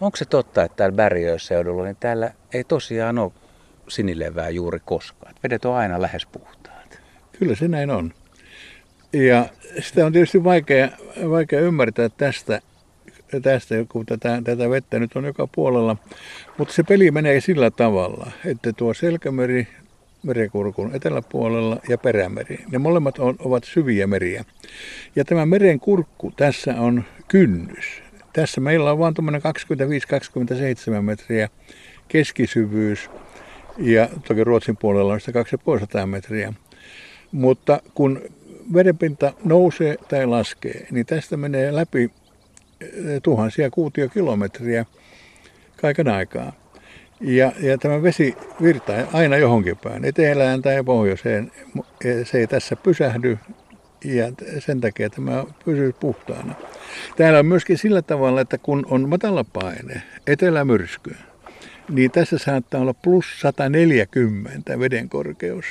Onko se totta, että täällä Bärjööseudulla, niin täällä ei tosiaan ole sinilevää juuri koskaan? Vedet on aina lähes puhtaat. Kyllä se näin on. Ja sitä on tietysti vaikea, vaikea ymmärtää tästä, tästä, kun tätä, tätä vettä nyt on joka puolella. Mutta se peli menee sillä tavalla, että tuo Selkämeri, merenkurkun eteläpuolella ja perämeri. Ne molemmat on, ovat syviä meriä. Ja tämä merenkurkku tässä on kynnys. Tässä meillä on vain 25-27 metriä keskisyvyys ja toki Ruotsin puolella on sitä 2500 metriä. Mutta kun vedenpinta nousee tai laskee, niin tästä menee läpi eh, tuhansia kuutiokilometriä kaiken aikaa. Ja, ja tämä vesi virtaa aina johonkin päin, etelään tai pohjoiseen. Se ei tässä pysähdy ja sen takia tämä pysyy puhtaana. Täällä on myöskin sillä tavalla, että kun on matala paine, etelämyrsky, niin tässä saattaa olla plus 140 veden korkeus.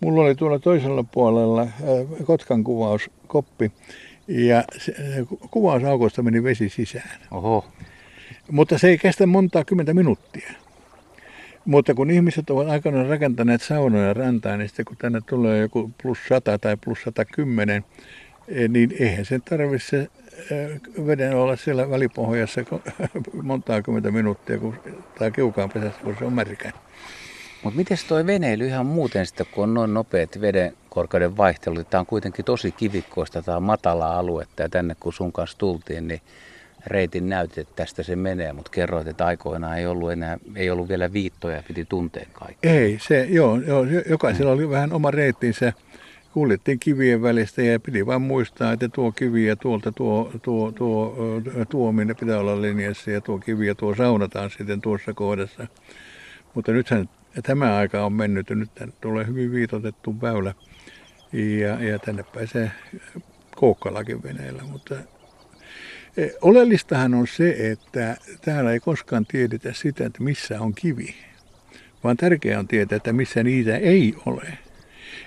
Mulla oli tuolla toisella puolella äh, Kotkan kuvauskoppi ja kuvausaukosta meni vesi sisään. Oho. Mutta se ei kestä montaa kymmentä minuuttia. Mutta kun ihmiset ovat aikanaan rakentaneet saunoja rantaan, niin sitten kun tänne tulee joku plus 100 tai plus 110, eh, niin eihän sen tarvitse eh, veden olla siellä välipohjassa montaa kymmentä minuuttia kun, tai kiukaan pesässä, kun se on märkä. Mutta miten toi veneily ihan muuten sitten, kun on noin nopeat veden korkeuden tämä on kuitenkin tosi kivikkoista, tämä matalaa aluetta ja tänne kun sun kanssa tultiin, niin reitin näytit, että tästä se menee, mutta kerroit, että aikoinaan ei ollut enää, ei ollut vielä viittoja, piti tunteen kaikki. Ei, se, joo, joo jokaisella oli vähän oma reittinsä. Kuljettiin kivien välistä ja piti vain muistaa, että tuo kivi ja tuolta tuo, tuo, tuo, tuo minne pitää olla linjassa ja tuo kivi ja tuo saunataan sitten tuossa kohdassa. Mutta nythän tämä aika on mennyt ja nyt tulee hyvin viitotettu väylä ja, ja tänne pääsee Koukkalakin veneellä, mutta oleellistahan on se, että täällä ei koskaan tiedetä sitä, että missä on kivi, vaan tärkeää on tietää, että missä niitä ei ole.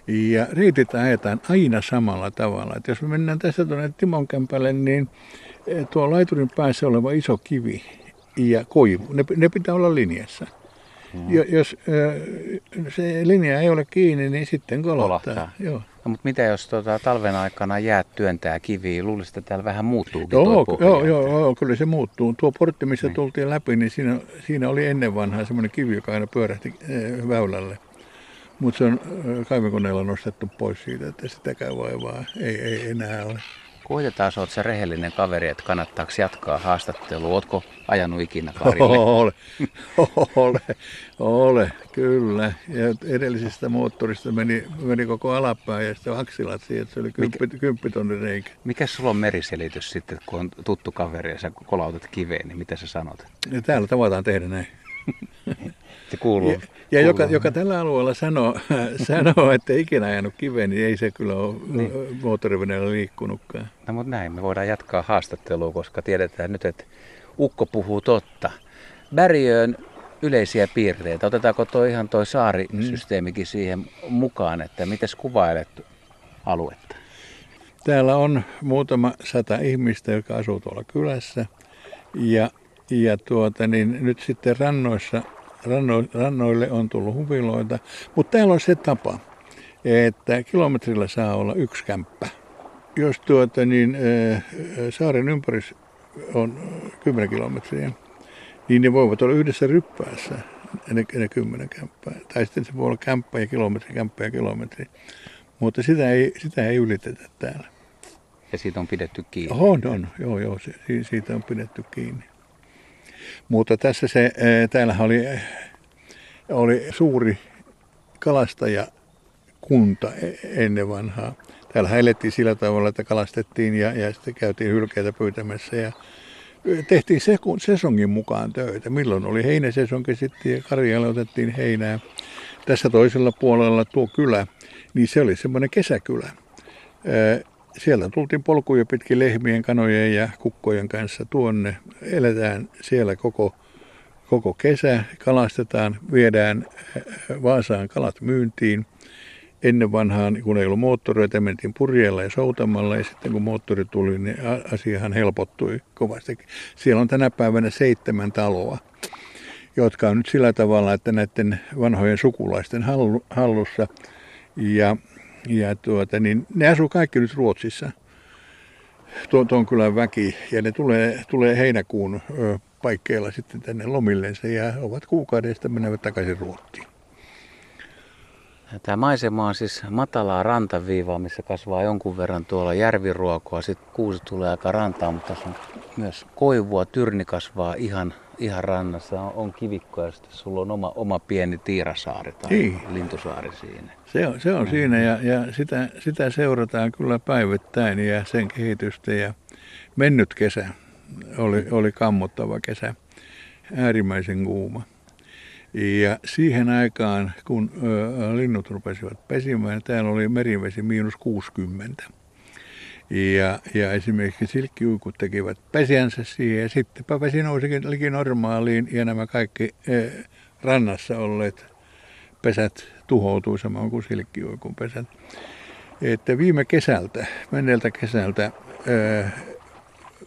Ja reitit ajetaan aina samalla tavalla. Että jos me mennään tässä tuonne Timon kämpälle, niin e, tuo laiturin päässä oleva iso kivi ja koivu, ne, ne pitää olla linjassa. Mm. Jos äh, se linja ei ole kiinni, niin sitten kolottaa. kolottaa. Joo. No, mutta mitä jos tuota, talven aikana jäät työntää kiviä? Luulisit, että täällä vähän muuttuu. Joo, joo, joo, joo, kyllä se muuttuu. Tuo portti, missä niin. tultiin läpi, niin siinä, siinä oli ennen vanhaa semmoinen kivi, joka aina pyörähti äh, väylälle. Mutta se on kaivinkoneella nostettu pois siitä, että sitäkään vaivaa ei, ei enää ole. Koitetaan, olet se rehellinen kaveri, että kannattaako jatkaa haastattelua. Oletko ajanut ikinä karille? Ole, ole, ole, kyllä. Ja edellisestä moottorista meni, meni koko alapäin ja sitten aksilat siihen, että se oli kymppi, kymppitonnin reikä. Mikä sulla on meriselitys sitten, kun on tuttu kaveri ja sä kolautat kiveen, niin mitä sä sanot? Ja täällä tavataan tehdä näin. Se kuuluu. Ja, ja joka, joka tällä alueella sanoo, sanoo, että ikinä ajanut kiveen, niin ei se kyllä ole niin. moottoriveneellä liikkunutkaan. No mutta näin, me voidaan jatkaa haastattelua, koska tiedetään nyt, että Ukko puhuu totta. Bärjöön yleisiä piirteitä. Otetaanko tuo ihan tuo saarisysteemikin siihen mukaan, että miten kuvailet aluetta? Täällä on muutama sata ihmistä, jotka asuu tuolla kylässä. Ja, ja tuota, niin nyt sitten rannoissa ranno, rannoille on tullut huviloita. Mutta täällä on se tapa, että kilometrillä saa olla yksi kämppä. Jos tuota, niin, saaren ympärys on 10 kilometriä, niin ne voivat olla yhdessä ryppäässä ne, ne 10 kämppää. Tai sitten se voi olla kämppä ja kilometri, kämppä ja kilometri. Mutta sitä ei, sitä ei ylitetä täällä. Ja siitä on pidetty kiinni? On, on. Joo, joo, se, siitä on pidetty kiinni. Mutta tässä se, eh, täällä oli, oli suuri kalastajakunta e, ennen vanhaa. Täällä elettiin sillä tavalla, että kalastettiin ja, ja sitten käytiin hylkeitä pyytämässä ja tehtiin sesongin mukaan töitä. Milloin oli heinäsesonki sitten ja karjalle otettiin heinää. Tässä toisella puolella tuo kylä, niin se oli semmoinen kesäkylä. Sieltä tultiin polkuja pitkin lehmien, kanojen ja kukkojen kanssa tuonne. Eletään siellä koko, koko kesä, kalastetaan, viedään Vaasaan kalat myyntiin ennen vanhaan, kun ei ollut moottoreita, mentiin purjeella ja soutamalla ja sitten kun moottori tuli, niin asiahan helpottui kovasti. Siellä on tänä päivänä seitsemän taloa, jotka on nyt sillä tavalla, että näiden vanhojen sukulaisten hallussa ja, ja tuota, niin ne asuu kaikki nyt Ruotsissa. Tuo, tuon kylän väki ja ne tulee, tulee heinäkuun paikkeilla sitten tänne lomillensa ja ovat kuukaudesta menevät takaisin Ruottiin. Tämä maisema on siis matalaa rantaviivaa, missä kasvaa jonkun verran tuolla järviruokoa. Sitten kuusi tulee aika rantaan, mutta tässä on myös koivua. Tyrni kasvaa ihan, ihan rannassa. On, on kivikkoja ja sitten sulla on oma, oma pieni tiirasaari tai niin. lintusaari siinä. Se on, se on mm. siinä ja, ja sitä, sitä seurataan kyllä päivittäin ja sen kehitystä. Ja mennyt kesä oli, oli kammottava kesä, äärimmäisen kuuma. Ja siihen aikaan, kun ö, linnut rupesivat pesimään, täällä oli merivesi miinus 60. Ja, ja esimerkiksi silkkiuikut tekivät pesiänsä siihen ja sittenpä vesi nousikin liki normaaliin ja nämä kaikki ö, rannassa olleet pesät tuhoutui samoin kuin silkkiuikun pesät. Että viime kesältä, menneeltä kesältä, ö,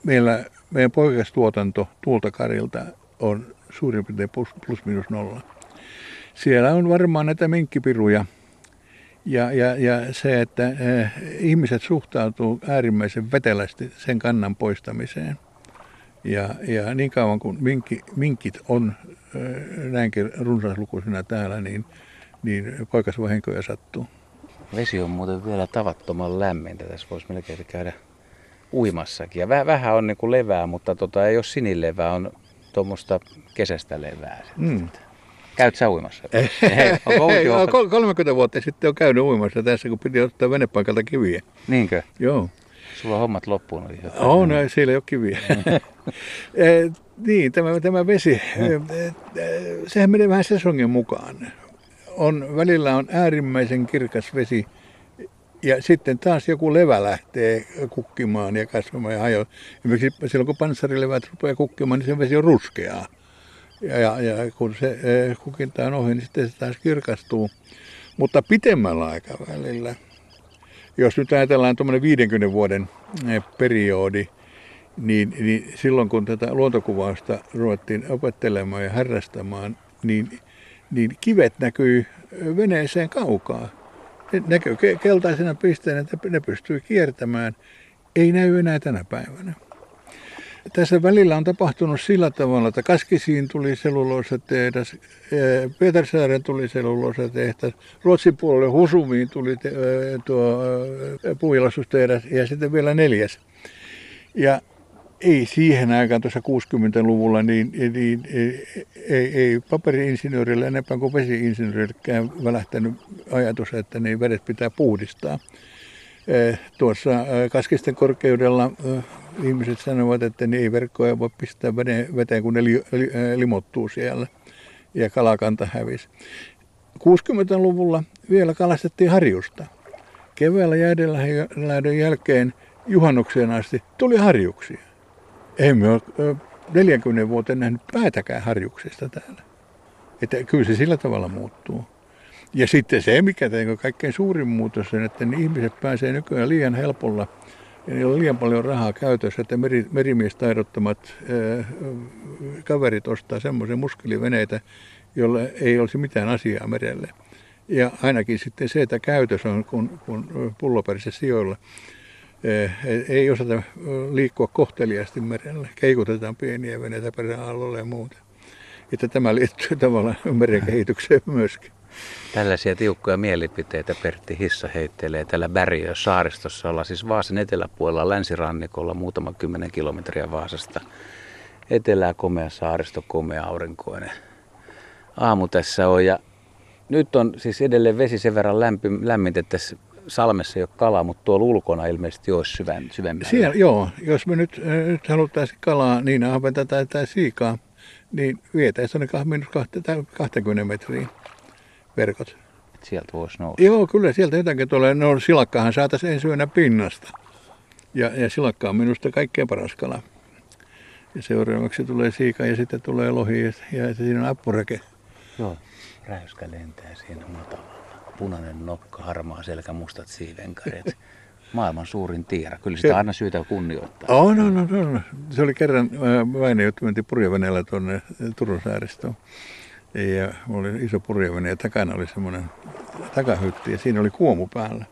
meillä, meidän poikastuotanto tuultakarilta on suurin piirtein plus, plus minus nolla. Siellä on varmaan näitä minkkipiruja ja, ja, ja se, että eh, ihmiset suhtautuu äärimmäisen vetelästi sen kannan poistamiseen. Ja, ja niin kauan kuin minkki, minkit on eh, näinkin runsaslukuisena täällä, niin, niin poikasvahinkoja sattuu. Vesi on muuten vielä tavattoman lämmintä. Tässä voisi melkein käydä uimassakin. Ja vähän on niin kuin levää, mutta tota, ei ole sinilevää, on tuommoista kesästä levää. Mm. Käyt sä uimassa? Ei, Ei, 30 vuotta sitten on käynyt uimassa tässä, kun piti ottaa venepaikalta kiviä. Niinkö? Joo. Sulla on hommat loppunut. On, no, siellä ei ole kiviä. e, niin, tämä, tämä vesi, mm. sehän menee vähän sesongin mukaan. On, välillä on äärimmäisen kirkas vesi, ja sitten taas joku levä lähtee kukkimaan ja kasvamaan ja hajoaa. Esimerkiksi silloin kun panssarilevät rupeaa kukkimaan, niin se vesi on ruskeaa. Ja, ja, ja kun se e, kukinta on ohi, niin sitten se taas kirkastuu. Mutta pitemmällä aikavälillä, jos nyt ajatellaan tuommoinen 50 vuoden e, periodi, niin, niin silloin kun tätä luontokuvausta ruvettiin opettelemaan ja harrastamaan, niin, niin kivet näkyy veneeseen kaukaa ne näkyy keltaisena pisteenä, että ne pystyy kiertämään. Ei näy enää tänä päivänä. Tässä välillä on tapahtunut sillä tavalla, että Kaskisiin tuli selluloosatehdas, Pietarsaaren tuli selluloosatehdas, Ruotsin puolelle Husumiin tuli te, tuo puujalostustehdas ja sitten vielä neljäs. Ja ei siihen aikaan tuossa 60-luvulla, niin, niin, niin ei, ei paperi-insinöörillä enempää kuin vesi-insinöörillekään välähtänyt ajatus, että niin vedet pitää puhdistaa. E, tuossa e, Kaskisten korkeudella e, ihmiset sanovat, että niin ei verkkoja voi pistää veteen, kun ne li, li, limottuu siellä ja kalakanta hävisi. 60-luvulla vielä kalastettiin harjusta. Keväällä jäädenlähdön jälkeen juhannukseen asti tuli harjuksia. Emme ole 40 vuoteen nähnyt päätäkään harjuksesta täällä. Että kyllä se sillä tavalla muuttuu. Ja sitten se, mikä on kaikkein suurin muutos on, että ne ihmiset pääsee nykyään liian helpolla ja niillä on liian paljon rahaa käytössä, että meri, merimiestaidottomat ää, kaverit ostaa semmoisen muskeliveneitä, jolla ei olisi mitään asiaa merelle. Ja ainakin sitten se, että käytös on kun, kun pullopärissä sijoilla, Eh, ei osata eh, liikkua kohteliaasti merellä. Keikutetaan pieniä veneitä peräaallolle ja muuta. Että tämä liittyy tavallaan meren kehitykseen myöskin. Tällaisia tiukkoja mielipiteitä Pertti Hissa heittelee täällä Bärjö saaristossa. Ollaan siis Vaasan eteläpuolella länsirannikolla muutama kymmenen kilometriä Vaasasta. Etelää komea saaristo, komea aurinkoinen. Aamu tässä on ja nyt on siis edelleen vesi sen verran lämmin, että tässä salmessa ei ole kalaa, mutta tuolla ulkona ilmeisesti olisi syvän, syvemmällä. Siellä, joo, jos me nyt, äh, nyt haluttaisiin kalaa, niin ahventa tai, tai siikaa, niin vietäisiin tuonne minus 20 metriä verkot. Et sieltä voisi nousta. Joo, kyllä sieltä jotakin tulee. No silakkahan saataisiin ensi pinnasta. Ja, ja silakka on minusta kaikkein paras kala. Ja seuraavaksi tulee siika ja sitten tulee lohi ja, ja siinä on appureke. Joo, räyskä lentää siinä matalalla. punainen nokka, harmaa selkä, mustat siivenkaret. Maailman suurin tiira. Kyllä sitä aina syytä kunnioittaa. On, on, on, on. Se oli kerran, Väinö juttu mentiin purjeveneellä tuonne Turun saaristoon. Ja oli iso purjevene ja takana oli semmoinen takahytti ja siinä oli kuomu päällä.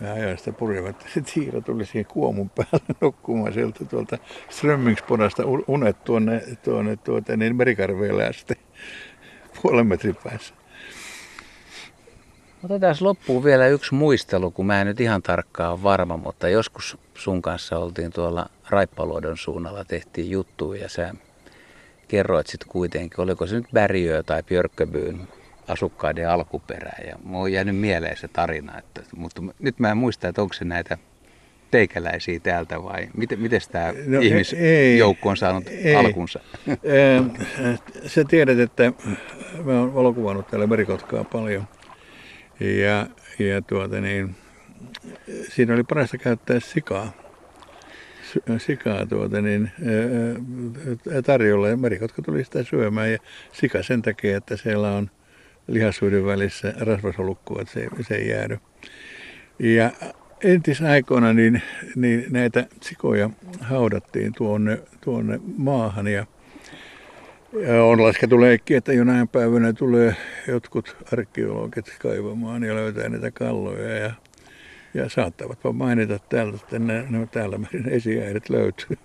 Ja ajoin sitä purjevettä. Sitten Siira tuli siihen kuomun päälle nukkumaan sieltä tuolta Strömmingspodasta unet tuonne, tuonne tuota, niin merikarveelle asti puolen metrin päässä. Otetaan loppuun vielä yksi muistelu, kun mä en nyt ihan tarkkaan ole varma, mutta joskus sun kanssa oltiin tuolla Raippaluodon suunnalla, tehtiin juttuja ja sä kerroit sitten kuitenkin, oliko se nyt Bäriö tai Björkköbyyn asukkaiden alkuperää. Ja mulla on jäänyt mieleen se tarina, että, mutta nyt mä en muista, että onko se näitä teikäläisiä täältä vai miten, miten tämä no, ihmisjoukko on saanut ei, alkunsa? Sä tiedät, että mä oon valokuvannut täällä merikotkaa paljon ja, ja tuota niin, siinä oli parasta käyttää sikaa sikaa tuota, niin, tarjolla ja merikotka tuli sitä syömään ja sika sen takia, että siellä on lihassuuden välissä rasvasolukkoa, että se, se ei jäädy. Ja entisaikoina niin, niin näitä sikoja haudattiin tuonne, tuonne maahan ja, on laskettu leikki, että jonain päivänä tulee jotkut arkeologit kaivamaan ja löytää näitä kalloja ja, ja saattavat mainita täältä, että ne, ne täällä meidän esiäidet löytyy.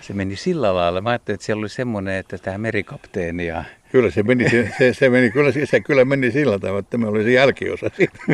Se meni sillä lailla. Mä ajattelin, että siellä oli semmoinen, että tämä merikapteeni ja... Kyllä se meni, se, se, se meni, kyllä, se, se kyllä meni sillä tavalla, että me oli se jälkiosa siitä.